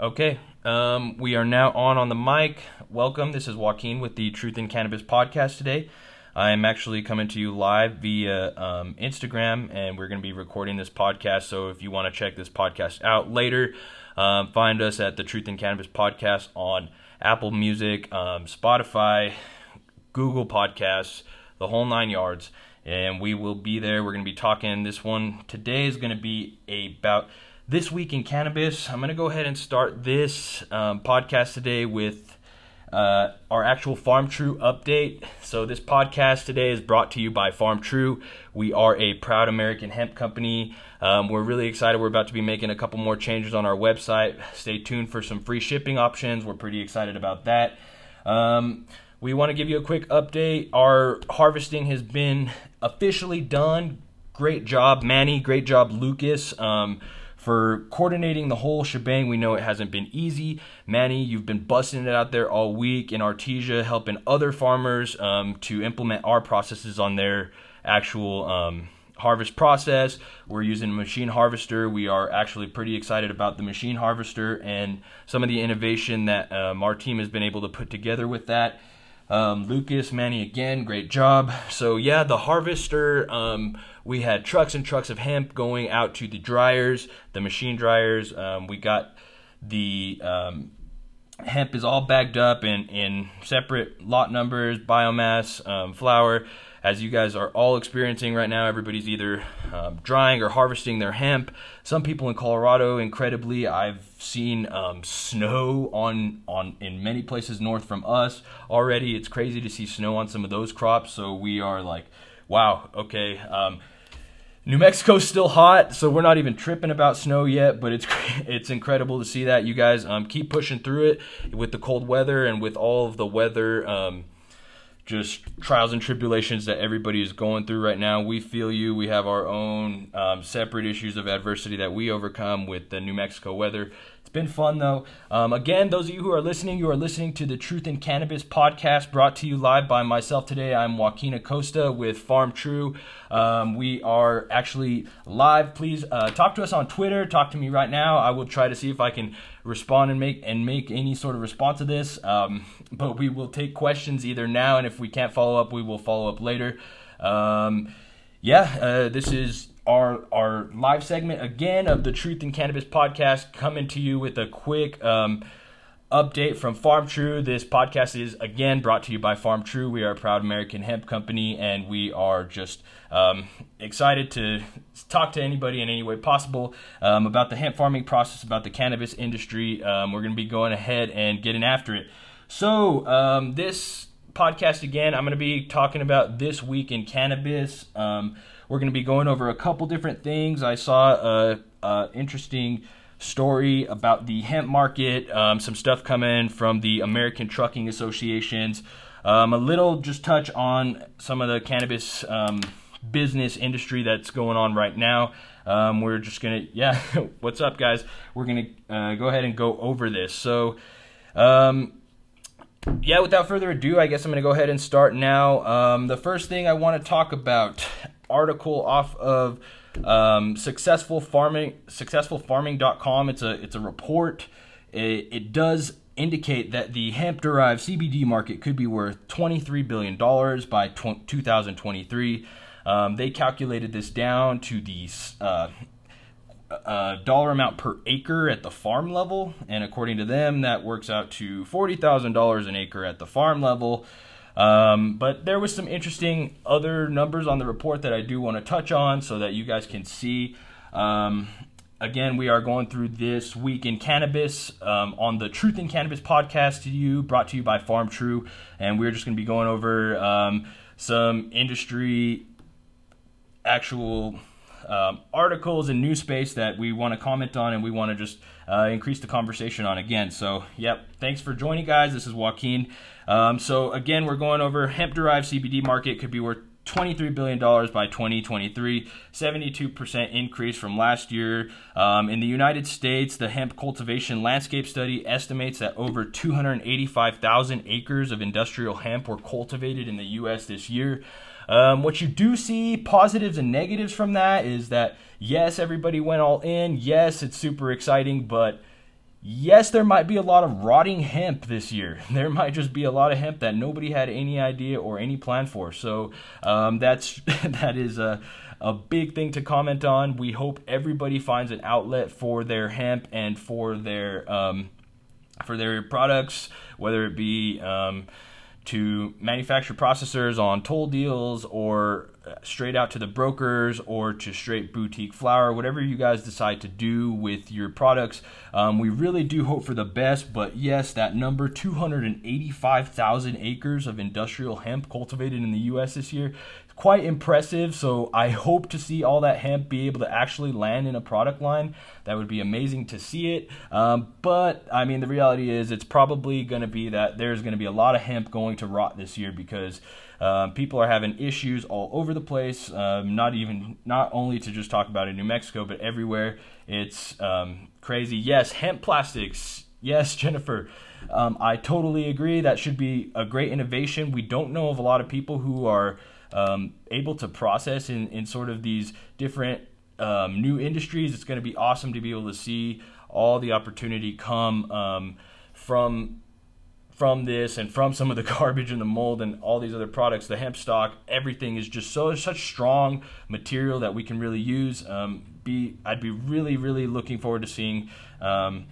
Okay, um, we are now on on the mic. Welcome. This is Joaquin with the Truth in Cannabis podcast today. I'm actually coming to you live via um, Instagram, and we're going to be recording this podcast. So if you want to check this podcast out later, um, find us at the Truth in Cannabis podcast on Apple Music, um, Spotify, Google Podcasts, the whole nine yards. And we will be there. We're going to be talking. This one today is going to be about this week in cannabis. I'm going to go ahead and start this um, podcast today with uh, our actual Farm True update. So, this podcast today is brought to you by Farm True. We are a proud American hemp company. Um, we're really excited. We're about to be making a couple more changes on our website. Stay tuned for some free shipping options. We're pretty excited about that. Um, we want to give you a quick update. Our harvesting has been officially done. Great job, Manny. Great job, Lucas. Um, for coordinating the whole shebang. We know it hasn't been easy. Manny, you've been busting it out there all week in Artesia, helping other farmers um, to implement our processes on their actual um, harvest process. We're using a machine harvester. We are actually pretty excited about the machine harvester and some of the innovation that um, our team has been able to put together with that. Um, Lucas, Manny, again, great job. So, yeah, the harvester, um, we had trucks and trucks of hemp going out to the dryers, the machine dryers. Um, we got the um, hemp is all bagged up in, in separate lot numbers, biomass, um, flower. As you guys are all experiencing right now, everybody's either um, drying or harvesting their hemp. Some people in Colorado, incredibly, I've seen um, snow on on in many places north from us already. It's crazy to see snow on some of those crops. So we are like, wow, okay. New Mexico's still hot, so we're not even tripping about snow yet. But it's it's incredible to see that you guys um, keep pushing through it with the cold weather and with all of the weather, um, just trials and tribulations that everybody is going through right now. We feel you. We have our own um, separate issues of adversity that we overcome with the New Mexico weather. It's been fun though. Um, again, those of you who are listening, you are listening to the Truth in Cannabis podcast brought to you live by myself today. I'm Joaquin Acosta with Farm True. Um, we are actually live. Please uh, talk to us on Twitter. Talk to me right now. I will try to see if I can respond and make and make any sort of response to this. Um, but we will take questions either now, and if we can't follow up, we will follow up later. Um, yeah, uh, this is our our live segment again of the Truth in Cannabis podcast, coming to you with a quick um, update from Farm True. This podcast is again brought to you by Farm True. We are a proud American hemp company, and we are just um, excited to talk to anybody in any way possible um, about the hemp farming process, about the cannabis industry. Um, we're going to be going ahead and getting after it. So um, this podcast again, I'm going to be talking about this week in cannabis. We're going to be going over a couple different things. I saw a, a interesting story about the hemp market, um, some stuff coming from the American Trucking Associations, um, a little just touch on some of the cannabis um, business industry that's going on right now. Um, we're just gonna, yeah, what's up, guys? We're gonna uh, go ahead and go over this. So, um, yeah, without further ado, I guess I'm to go ahead and start now. Um, the first thing I want to talk about article off of um, successful farming successfulfarming.com. It's a it's a report. It, it does indicate that the hemp derived CBD market could be worth 23 billion dollars by 2023. Um, they calculated this down to the uh, uh, dollar amount per acre at the farm level, and according to them, that works out to forty thousand dollars an acre at the farm level. Um, but there was some interesting other numbers on the report that I do want to touch on so that you guys can see. Um, again, we are going through this week in cannabis um, on the Truth in Cannabis podcast to you, brought to you by Farm True, and we're just going to be going over um, some industry actual um, articles and news space that we want to comment on and we want to just uh, increase the conversation on again. So, yep, thanks for joining, guys. This is Joaquin. Um, so, again, we're going over hemp derived CBD market could be worth $23 billion by 2023, 72% increase from last year. Um, in the United States, the hemp cultivation landscape study estimates that over 285,000 acres of industrial hemp were cultivated in the U.S. this year. Um, what you do see, positives and negatives from that, is that yes, everybody went all in. Yes, it's super exciting, but yes, there might be a lot of rotting hemp this year. There might just be a lot of hemp that nobody had any idea or any plan for. So um, that's that is a a big thing to comment on. We hope everybody finds an outlet for their hemp and for their um, for their products, whether it be um, to manufacture processors on toll deals or straight out to the brokers or to straight boutique flower, whatever you guys decide to do with your products. Um, we really do hope for the best, but yes, that number 285,000 acres of industrial hemp cultivated in the US this year quite impressive. So I hope to see all that hemp be able to actually land in a product line. That would be amazing to see it. Um, but I mean, the reality is it's probably going to be that there's going to be a lot of hemp going to rot this year because um, people are having issues all over the place. Um, not even not only to just talk about in New Mexico, but everywhere. It's um, crazy. Yes, hemp plastics. Yes, Jennifer. Um, I totally agree. That should be a great innovation. We don't know of a lot of people who are um, able to process in, in sort of these different um, new industries. It's going to be awesome to be able to see all the opportunity come um, from from this and from some of the garbage and the mold and all these other products. The hemp stock, everything is just so such strong material that we can really use. Um, be I'd be really really looking forward to seeing um,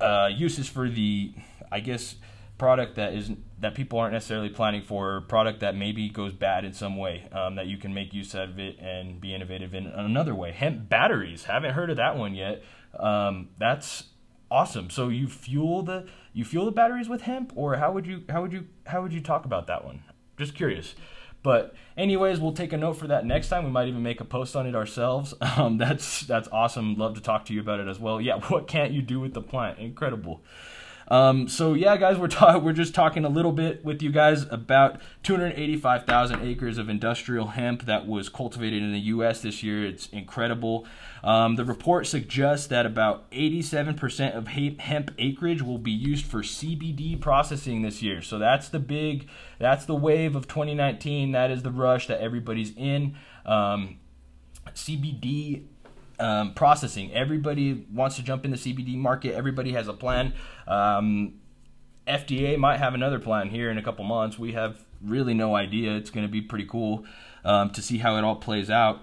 uh, uses for the I guess product that is that people aren't necessarily planning for, product that maybe goes bad in some way um, that you can make use of it and be innovative in another way. Hemp batteries, haven't heard of that one yet. Um, that's awesome. So you fuel the you fuel the batteries with hemp, or how would you how would you how would you talk about that one? Just curious. But anyways, we'll take a note for that next time. We might even make a post on it ourselves. Um, that's that's awesome. Love to talk to you about it as well. Yeah, what can't you do with the plant? Incredible. Um, so yeah, guys, we're ta- we're just talking a little bit with you guys about 285,000 acres of industrial hemp that was cultivated in the U.S. this year. It's incredible. Um, the report suggests that about 87% of hemp acreage will be used for CBD processing this year. So that's the big, that's the wave of 2019. That is the rush that everybody's in. Um, CBD um, processing. Everybody wants to jump in the CBD market. Everybody has a plan. Um, FDA might have another plan here in a couple months. We have really no idea. It's going to be pretty cool um, to see how it all plays out.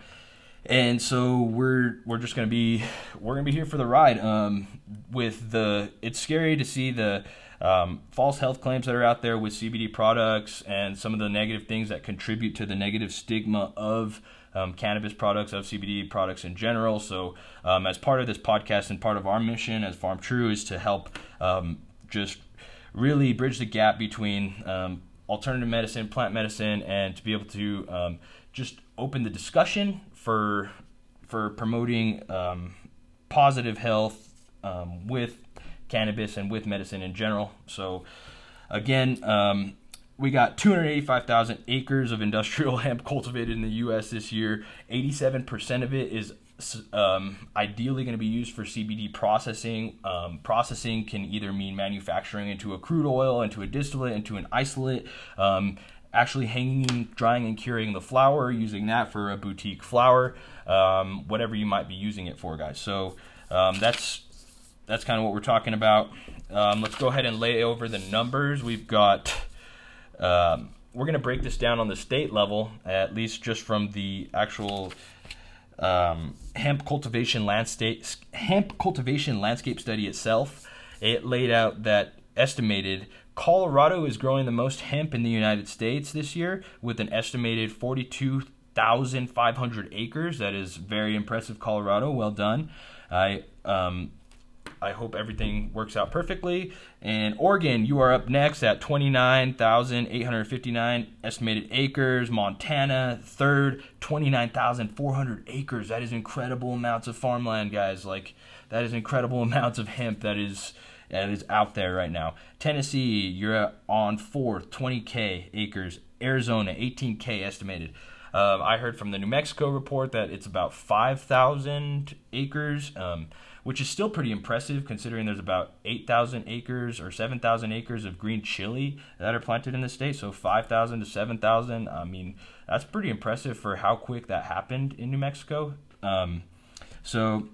And so we're we're just gonna be we're gonna be here for the ride. Um, with the it's scary to see the um, false health claims that are out there with CBD products and some of the negative things that contribute to the negative stigma of um, cannabis products, of CBD products in general. So, um, as part of this podcast and part of our mission as Farm True is to help um, just really bridge the gap between um, alternative medicine, plant medicine, and to be able to um, just open the discussion for for promoting um, positive health with cannabis and with medicine in general. So, again, we got 285,000 acres of industrial hemp cultivated in the U.S. this year. 87% of it is um, ideally going to be used for CBD processing. Um, processing can either mean manufacturing into a crude oil, into a distillate, into an isolate. Um, actually hanging, drying, and curing the flower, using that for a boutique flower, um, whatever you might be using it for, guys. So um, that's that's kind of what we're talking about. Um, let's go ahead and lay over the numbers. We've got um, we're going to break this down on the state level, at least just from the actual um, hemp cultivation landscape hemp cultivation landscape study itself. It laid out that estimated Colorado is growing the most hemp in the United States this year, with an estimated 42,500 acres. That is very impressive, Colorado. Well done. I um, I hope everything works out perfectly. And Oregon, you are up next at 29,859 estimated acres. Montana, third, 29,400 acres. That is incredible amounts of farmland, guys. Like, that is incredible amounts of hemp that is that is out there right now. Tennessee, you're on fourth, 20k acres. Arizona, 18k estimated. Um, I heard from the New Mexico report that it's about 5,000 acres. Um, which is still pretty impressive considering there's about 8,000 acres or 7,000 acres of green chili that are planted in the state. So 5,000 to 7,000. I mean, that's pretty impressive for how quick that happened in New Mexico. Um, so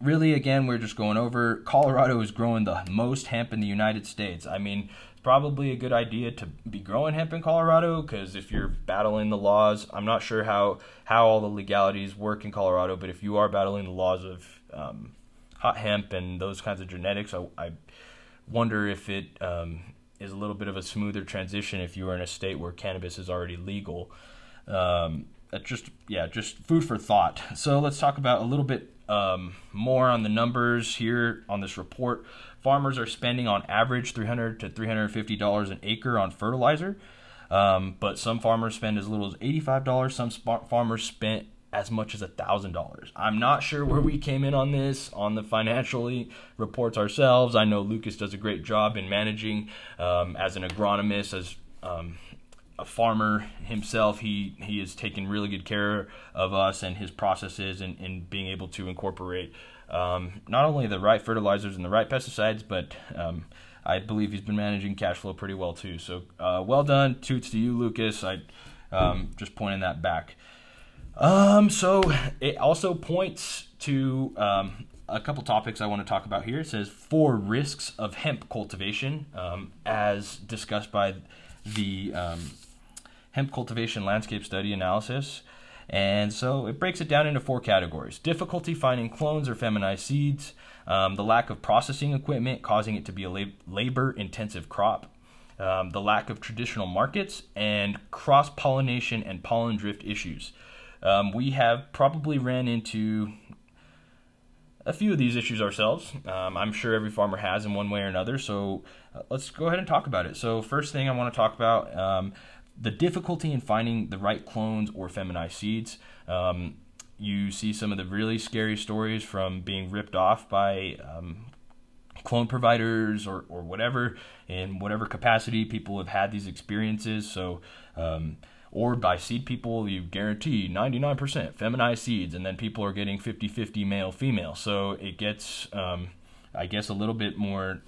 really, again, we're just going over. Colorado is growing the most hemp in the United States. I mean, probably a good idea to be growing hemp in Colorado because if you're battling the laws, I'm not sure how how all the legalities work in Colorado, but if you are battling the laws of um, hot hemp and those kinds of genetics, I, I wonder if it um, is a little bit of a smoother transition if you are in a state where cannabis is already legal. Um, just yeah, just food for thought. So let's talk about a little bit um, more on the numbers here on this report. Farmers are spending on average 300 to 350 dollars an acre on fertilizer, um, but some farmers spend as little as 85 dollars. Some farmers spent as much as a thousand dollars. I'm not sure where we came in on this on the financially reports ourselves. I know Lucas does a great job in managing um, as an agronomist, as um, a farmer himself. He he is taking really good care of us and his processes and, and being able to incorporate um, not only the right fertilizers and the right pesticides, but um, I believe he's been managing cash flow pretty well too. So uh, well done, toots to you, Lucas. I um, just pointing that back. Um, so it also points to um, a couple topics I want to talk about here. It says four risks of hemp cultivation, um, as discussed by the um, hemp cultivation landscape study analysis. And so it breaks it down into four categories difficulty finding clones or feminized seeds, um, the lack of processing equipment causing it to be a lab- labor intensive crop, um, the lack of traditional markets, and cross pollination and pollen drift issues. Um, we have probably ran into a few of these issues ourselves. Um, I'm sure every farmer has in one way or another. So uh, let's go ahead and talk about it. So, first thing I want to talk about um, the difficulty in finding the right clones or feminized seeds. Um, you see some of the really scary stories from being ripped off by um, clone providers or, or whatever in whatever capacity people have had these experiences. So, um, or by seed people, you guarantee 99% feminized seeds, and then people are getting 50 50 male female. So it gets, um, I guess, a little bit more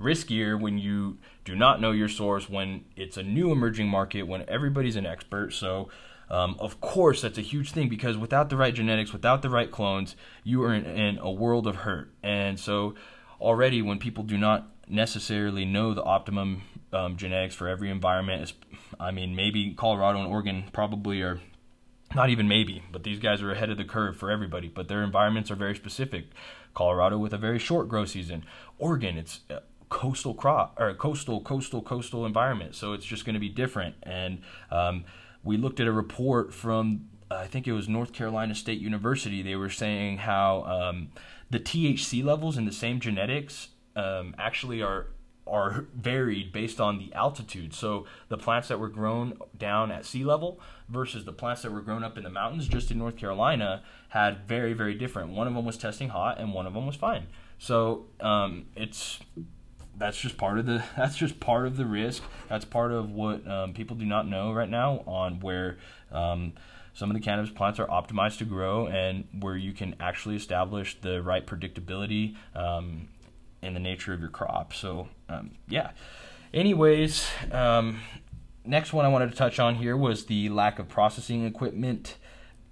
riskier when you do not know your source, when it's a new emerging market, when everybody's an expert. So, um, of course, that's a huge thing because without the right genetics, without the right clones, you are in, in a world of hurt. And so, already, when people do not necessarily know the optimum um, genetics for every environment. I mean, maybe Colorado and Oregon probably are not even maybe, but these guys are ahead of the curve for everybody. But their environments are very specific. Colorado with a very short grow season. Oregon, it's coastal crop or coastal, coastal, coastal environment, so it's just going to be different. And um, we looked at a report from I think it was North Carolina State University. They were saying how um, the THC levels in the same genetics um, actually are are varied based on the altitude. So the plants that were grown down at sea level versus the plants that were grown up in the mountains just in North Carolina had very very different. One of them was testing hot and one of them was fine. So um, it's that's just part of the that's just part of the risk. That's part of what um, people do not know right now on where um, some of the cannabis plants are optimized to grow and where you can actually establish the right predictability um, in the nature of your crop. So um, yeah. Anyways, um, next one I wanted to touch on here was the lack of processing equipment,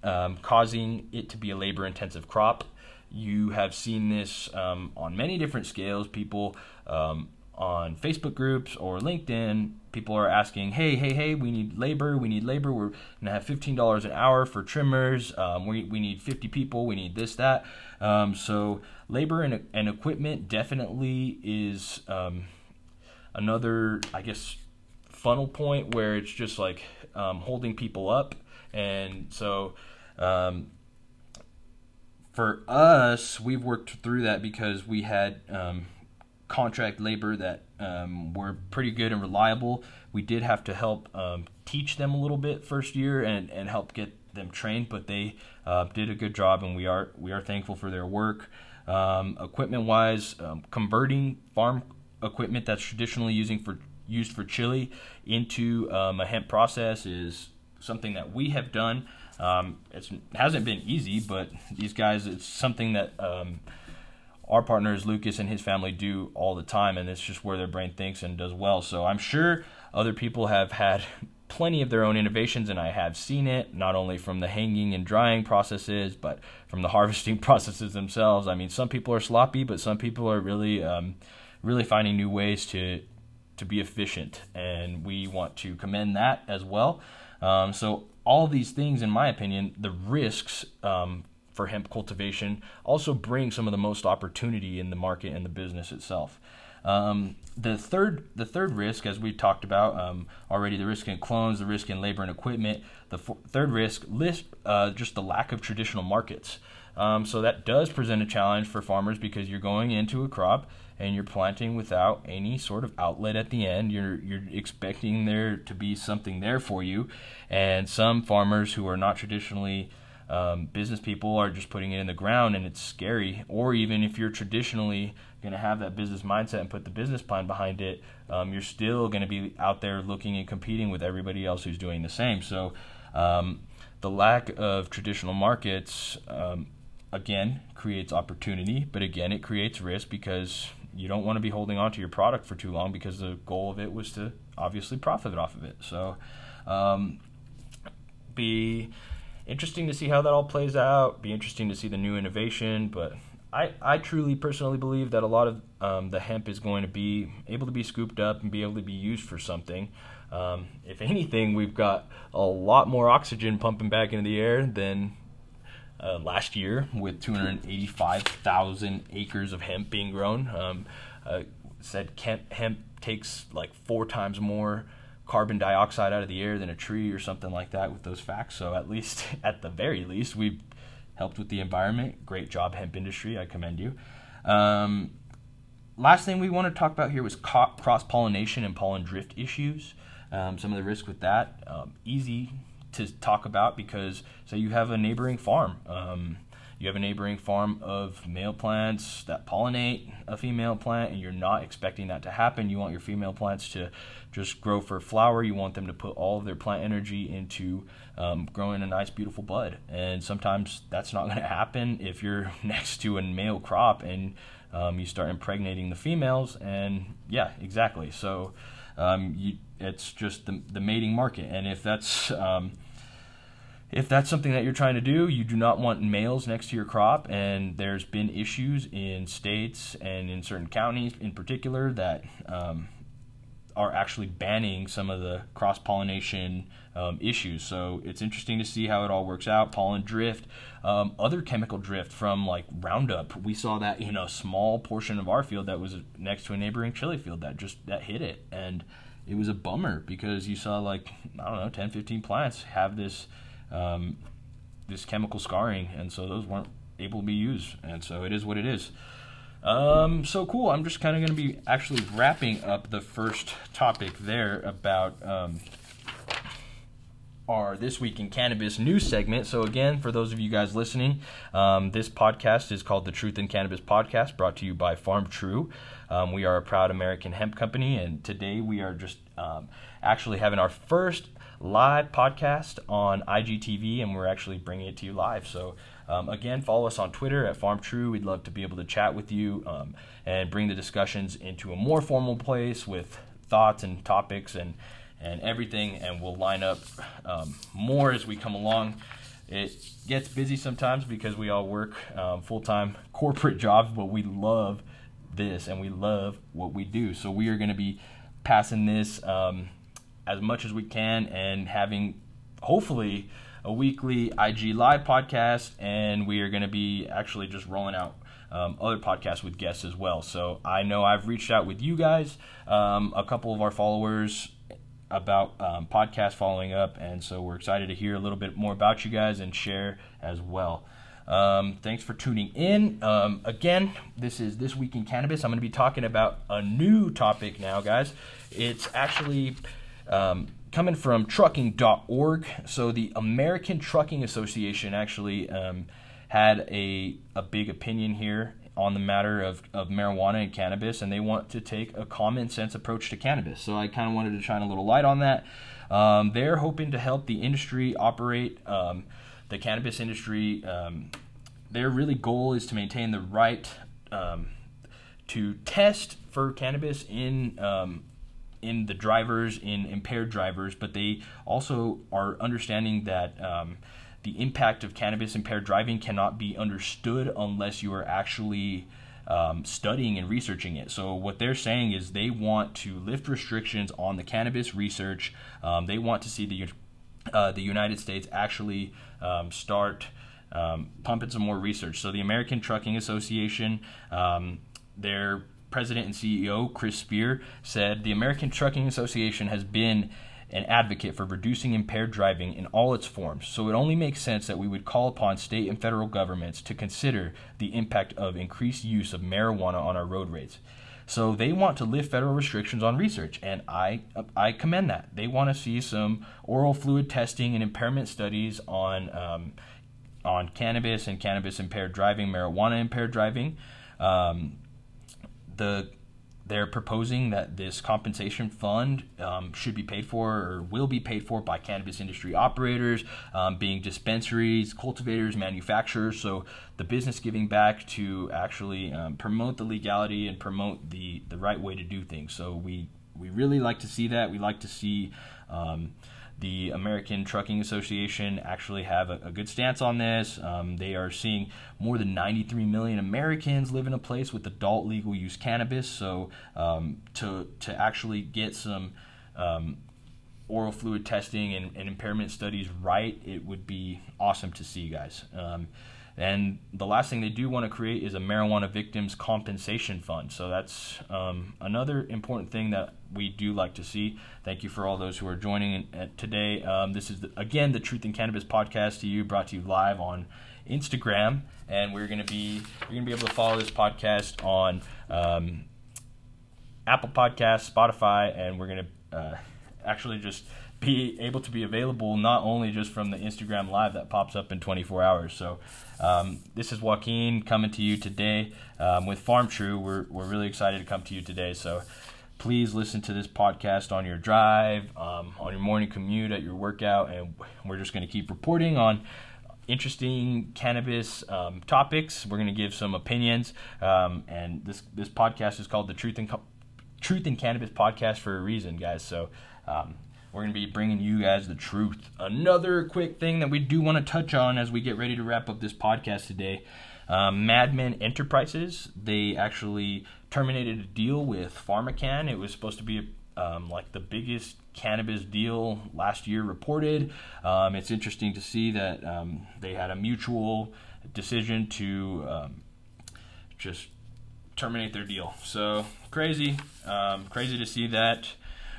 um, causing it to be a labor-intensive crop. You have seen this um, on many different scales. People um, on Facebook groups or LinkedIn, people are asking, "Hey, hey, hey, we need labor. We need labor. We're gonna have fifteen dollars an hour for trimmers. Um, we we need fifty people. We need this that." Um, so labor and, and equipment definitely is um, another, I guess, funnel point where it's just like um, holding people up, and so. For us, we've worked through that because we had um, contract labor that um, were pretty good and reliable. We did have to help um, teach them a little bit first year and, and help get them trained, but they uh, did a good job, and we are we are thankful for their work. Um, equipment wise, um, converting farm equipment that's traditionally using for used for chili into um, a hemp process is something that we have done. Um, it hasn't been easy, but these guys, it's something that our partners Lucas and his family do all the time, and it's just where their brain thinks and does well. So I'm sure other people have had plenty of their own innovations, and I have seen it not only from the hanging and drying processes, but from the harvesting processes themselves. I mean, some people are sloppy, but some people are really, um, really finding new ways to to be efficient, and we want to commend that as well. Um, so, all these things, in my opinion, the risks um, for hemp cultivation also bring some of the most opportunity in the market and the business itself. Um, the third, the third risk, as we talked about um, already, the risk in clones, the risk in labor and equipment. The f- third risk, list uh, just the lack of traditional markets. Um, so that does present a challenge for farmers because you're going into a crop and you're planting without any sort of outlet at the end. You're you're expecting there to be something there for you, and some farmers who are not traditionally um, business people are just putting it in the ground and it's scary. Or even if you're traditionally going to have that business mindset and put the business plan behind it, um, you're still going to be out there looking and competing with everybody else who's doing the same. So um, the lack of traditional markets, um, again, creates opportunity, but again, it creates risk because you don't want to be holding on to your product for too long because the goal of it was to obviously profit off of it. So um, be interesting to see how that all plays out. Be interesting to see the new innovation, but I, I truly personally believe that a lot of um, the hemp is going to be able to be scooped up and be able to be used for something. Um, if anything, we've got a lot more oxygen pumping back into the air than uh, last year with 285,000 acres of hemp being grown. Um, uh, said hemp, takes like four times more carbon dioxide out of the air than a tree or something like that with those facts. So at least, at the very least, we've helped with the environment. Great job, hemp industry. I commend you. Um, last thing we want to talk about here was co- cross pollination and pollen drift issues. Um, some of the risk with that. Um, easy to talk about because say you have a neighboring farm. Um, you have a neighboring farm of male plants that pollinate a female plant, and you're not expecting that to happen. You want your female plants to just grow for flower. You want them to put all of their plant energy into um, growing a nice, beautiful bud. And sometimes that's not going to happen if you're next to a male crop and um, you start impregnating the females. And yeah, exactly. So um, you, it's just the, the mating market. And if that's um, if that's something that you're trying to do, you do not want males next to your crop. And there's been issues in states and in certain counties in particular that um, are actually banning some of the cross pollination um, issues. So it's interesting to see how it all works out. Pollen drift, um, other chemical drift from like Roundup. We saw that in a small portion of our field that was next to a neighboring chili field that just that hit it, and it was a bummer because you saw like I don't know 10, 15 plants have this um, this chemical scarring, and so those weren't able to be used, and so it is what it is. Um, so cool. I'm just kind of going to be actually wrapping up the first topic there about um, our This Week in Cannabis news segment. So, again, for those of you guys listening, um, this podcast is called the Truth in Cannabis Podcast, brought to you by Farm True. Um, we are a proud American hemp company, and today we are just um, actually having our first live podcast on IGTV, and we're actually bringing it to you live. So, um, again, follow us on Twitter at Farm True. We'd love to be able to chat with you um, and bring the discussions into a more formal place with thoughts and topics and and everything. And we'll line up um, more as we come along. It gets busy sometimes because we all work um, full time corporate jobs, but we love this and we love what we do. So we are going to be passing this um, as much as we can and having hopefully a weekly IG live podcast, and we are going to be actually just rolling out um, other podcasts with guests as well. So I know I've reached out with you guys, um, a couple of our followers about um, podcast following up, and so we're excited to hear a little bit more about you guys and share as well. Um, thanks for tuning in. Um, again, this is This Week in Cannabis. I'm going to be talking about a new topic now, guys. It's actually um, coming from trucking.org. So, the American Trucking Association actually um, had a, a big opinion here on the matter of, of marijuana and cannabis, and they want to take a common sense approach to cannabis. So, I kind of wanted to shine a little light on that. Um, they're hoping to help the industry operate, um, the cannabis industry. Um, their really goal is to maintain the right um, to test for cannabis in in the drivers, in impaired drivers, but they also are understanding that um, the impact of cannabis impaired driving cannot be understood unless you are actually um, studying and researching it. So what they're saying is they want to lift restrictions on the cannabis research. Um, they want to see the uh, the United States actually um, start um, pumping some more research. So the American Trucking Association, um, their president and CEO Chris Spear said the American Trucking Association has been an advocate for reducing impaired driving in all its forms, so it only makes sense that we would call upon state and federal governments to consider the impact of increased use of marijuana on our road rates. So they want to lift federal restrictions on research, and I I commend that. They want to see some oral fluid testing and impairment studies on um, on cannabis and cannabis impaired driving, marijuana impaired driving. Um, the they're proposing that this compensation fund um, should be paid for or will be paid for by cannabis industry operators, um, being dispensaries, cultivators, manufacturers. So the business giving back to actually um, promote the legality and promote the the right way to do things. So we we really like to see that. We like to see um, the American Trucking Association actually have a, a good stance on this. Um, they are seeing more than 93 million Americans live in a place with adult legal use cannabis. So um, to to actually get some um, oral fluid testing and, and, impairment studies right, it would be awesome to see, guys. And the last thing they do want to create is a marijuana victims compensation fund. So that's um, another important thing that we do like to see. Thank you for all those who are joining today. Um, this is, the, again, the Truth in Cannabis podcast to you, brought to you live on Instagram. And we're going to be, you're going to be able to follow this podcast on um, Apple Podcasts, Spotify, and we're going to uh, actually just be able to be available not only just from the Instagram live that pops up in 24 hours. So, um, this is Joaquin coming to you today um, with Farm True. We're, we're really excited to come to you today. So, please listen to this podcast on your drive, um, on your morning commute, at your workout, and we're just going to keep reporting on interesting cannabis um, topics. We're going to give some opinions, um, and this this podcast is called the Truth in Truth in Cannabis Podcast for a reason, guys. So um, we're going to be bringing you guys the truth. Another quick thing that we do want to touch on as we get ready to wrap up this podcast today. Um, MedMen Enterprises, they actually terminated a deal with PharmaCann. It was supposed to be um, like the biggest cannabis deal last year reported. Um, it's interesting to see that um, they had a mutual decision to um, just terminate their deal. So crazy, um, crazy to see that.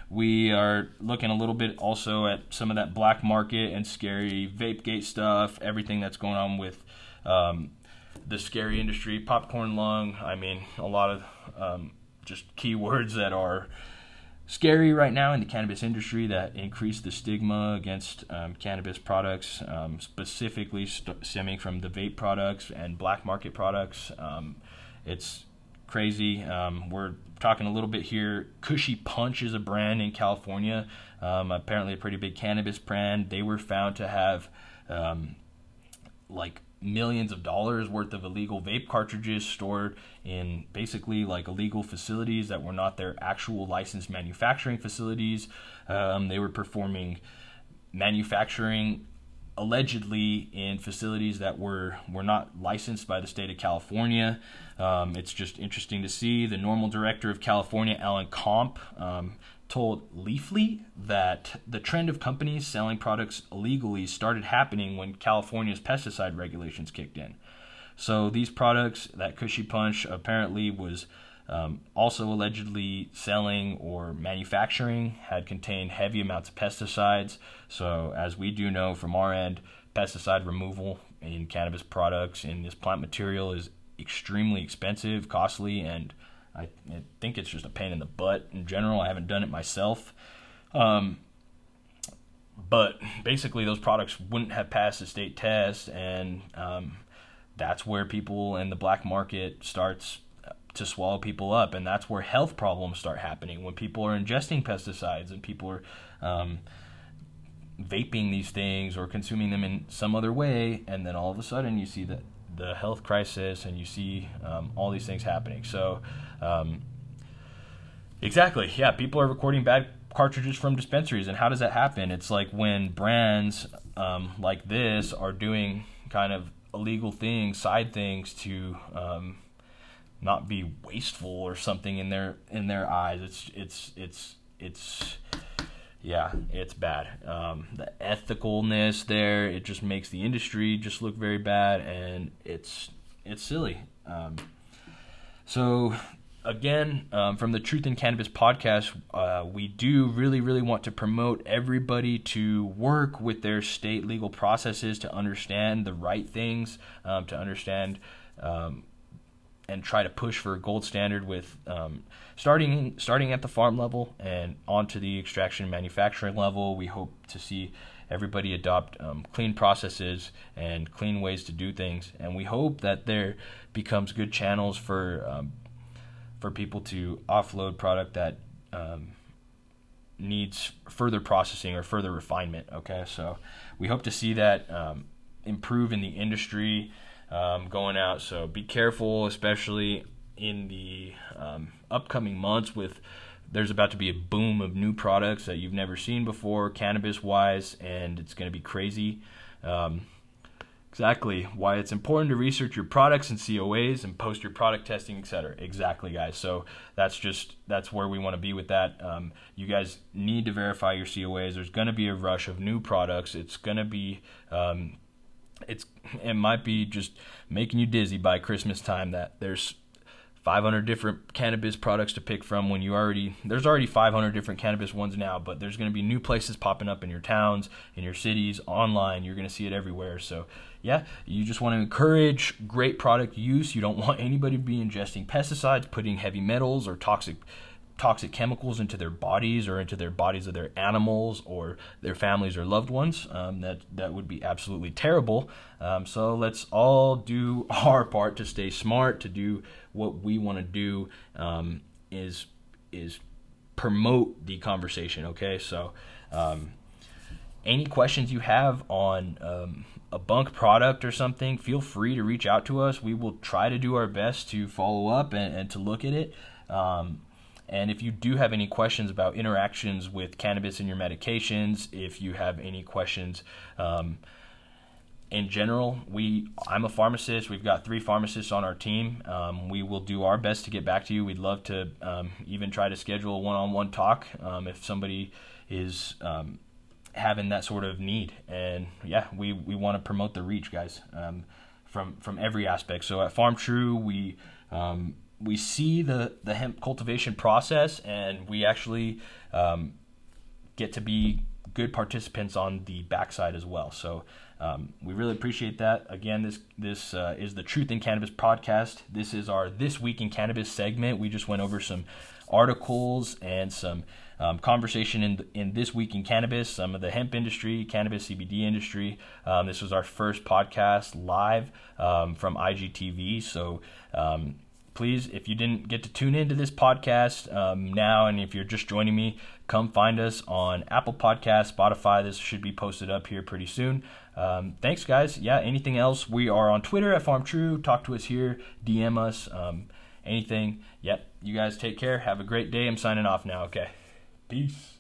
We are looking a little bit also at some of that black market and scary vape gate stuff, everything that's going on with um, the scary industry, popcorn lung. I mean, a lot of um, just keywords that are scary right now in the cannabis industry that increase the stigma against um, cannabis products, um, specifically st- stemming from the vape products and black market products. Um, it's crazy. Um, we're talking a little bit here. Kushy Punch is a brand in California, um, apparently a pretty big cannabis brand. They were found to have um, like millions of dollars worth of illegal vape cartridges stored in basically like illegal facilities that were not their actual licensed manufacturing facilities. Um, they were performing manufacturing allegedly in facilities that were were not licensed by the state of California. Um, it's just interesting to see. The NORML director of California, Alan Comp, um, told Leafly that the trend of companies selling products illegally started happening when California's pesticide regulations kicked in. So these products, that Kushy Punch apparently was um, also allegedly selling or manufacturing had contained heavy amounts of pesticides. So, as we do know from our end, pesticide removal in cannabis products in this plant material is extremely expensive, costly, and I, I think it's just a pain in the butt in general. I haven't done it myself. Um, but basically, those products wouldn't have passed the state test, and um, that's where people in the black market starts to swallow people up, and that's where health problems start happening when people are ingesting pesticides and people are um, vaping these things or consuming them in some other way, and then all of a sudden you see the the health crisis and you see um, all these things happening. So. Um, Exactly. Yeah, people are recording bad cartridges from dispensaries, and how does that happen? It's like when brands um, like this are doing kind of illegal things, side things to um, not be wasteful or something in their in their eyes. It's it's it's it's yeah, it's bad. Um, the ethicalness there, it just makes the industry just look very bad, and it's it's silly. Um, so again, um, from the Truth in Cannabis podcast, uh, we do really, really want to promote everybody to work with their state legal processes to understand the right things, um, to understand um, and try to push for a gold standard with um, starting starting at the farm level and onto the extraction manufacturing level. We hope to see everybody adopt um, clean processes and clean ways to do things, and we hope that there becomes good channels for um, for people to offload product that um, needs further processing or further refinement. Okay, so we hope to see that um, improve in the industry um, going out. So be careful, especially in the um, upcoming months with there's about to be a boom of new products that you've never seen before cannabis wise and it's going to be crazy. Um, exactly why it's important to research your products and coas and post your product testing etc exactly guys. So that's just that's where we want to be with that. Um, you guys need to verify your coas there's going to be a rush of new products. It's going to be um, it's it might be just making you dizzy by Christmas time that there's 500 different cannabis products to pick from when you already there's already 500 different cannabis ones now but there's going to be new places popping up in your towns in your cities online. You're going to see it everywhere. So yeah you just want to encourage great product use. You don't want anybody to be ingesting pesticides putting heavy metals or toxic toxic chemicals into their bodies or into their bodies of their animals or their families or loved ones. Um, that that would be absolutely terrible. Um, so let's all do our part to stay smart, to do what we want to do. Um, is is promote the conversation. Okay, so. Um, any questions you have on um, a bunk product or something, feel free to reach out to us. We will try to do our best to follow up and, and to look at it. Um, and if you do have any questions about interactions with cannabis in your medications, if you have any questions um, in general, we I'm a pharmacist. We've got three pharmacists on our team. Um, we will do our best to get back to you. We'd love to um, even try to schedule a one-on-one talk um, if somebody is um, having that sort of need. And yeah, we we want to promote the reach, guys, um, from from every aspect. So at Farm True, we we see the, the hemp cultivation process and we actually um, get to be good participants on the backside as well. So um, we really appreciate that. Again, this this uh, is the Truth in Cannabis podcast. This is our This Week in Cannabis segment. We just went over some articles and some um, conversation in in this week in cannabis, some of the hemp industry, cannabis CBD industry. Um, this was our first podcast live um, from IGTV. So um, please, if you didn't get to tune into this podcast um, now, and if you're just joining me, come find us on Apple Podcast, Spotify. This should be posted up here pretty soon. Um, thanks, guys. Yeah, anything else? We are on Twitter at Farm True. Talk to us here, DM us, um, anything. Yep, you guys take care. Have a great day. I'm signing off now. Okay. Peace.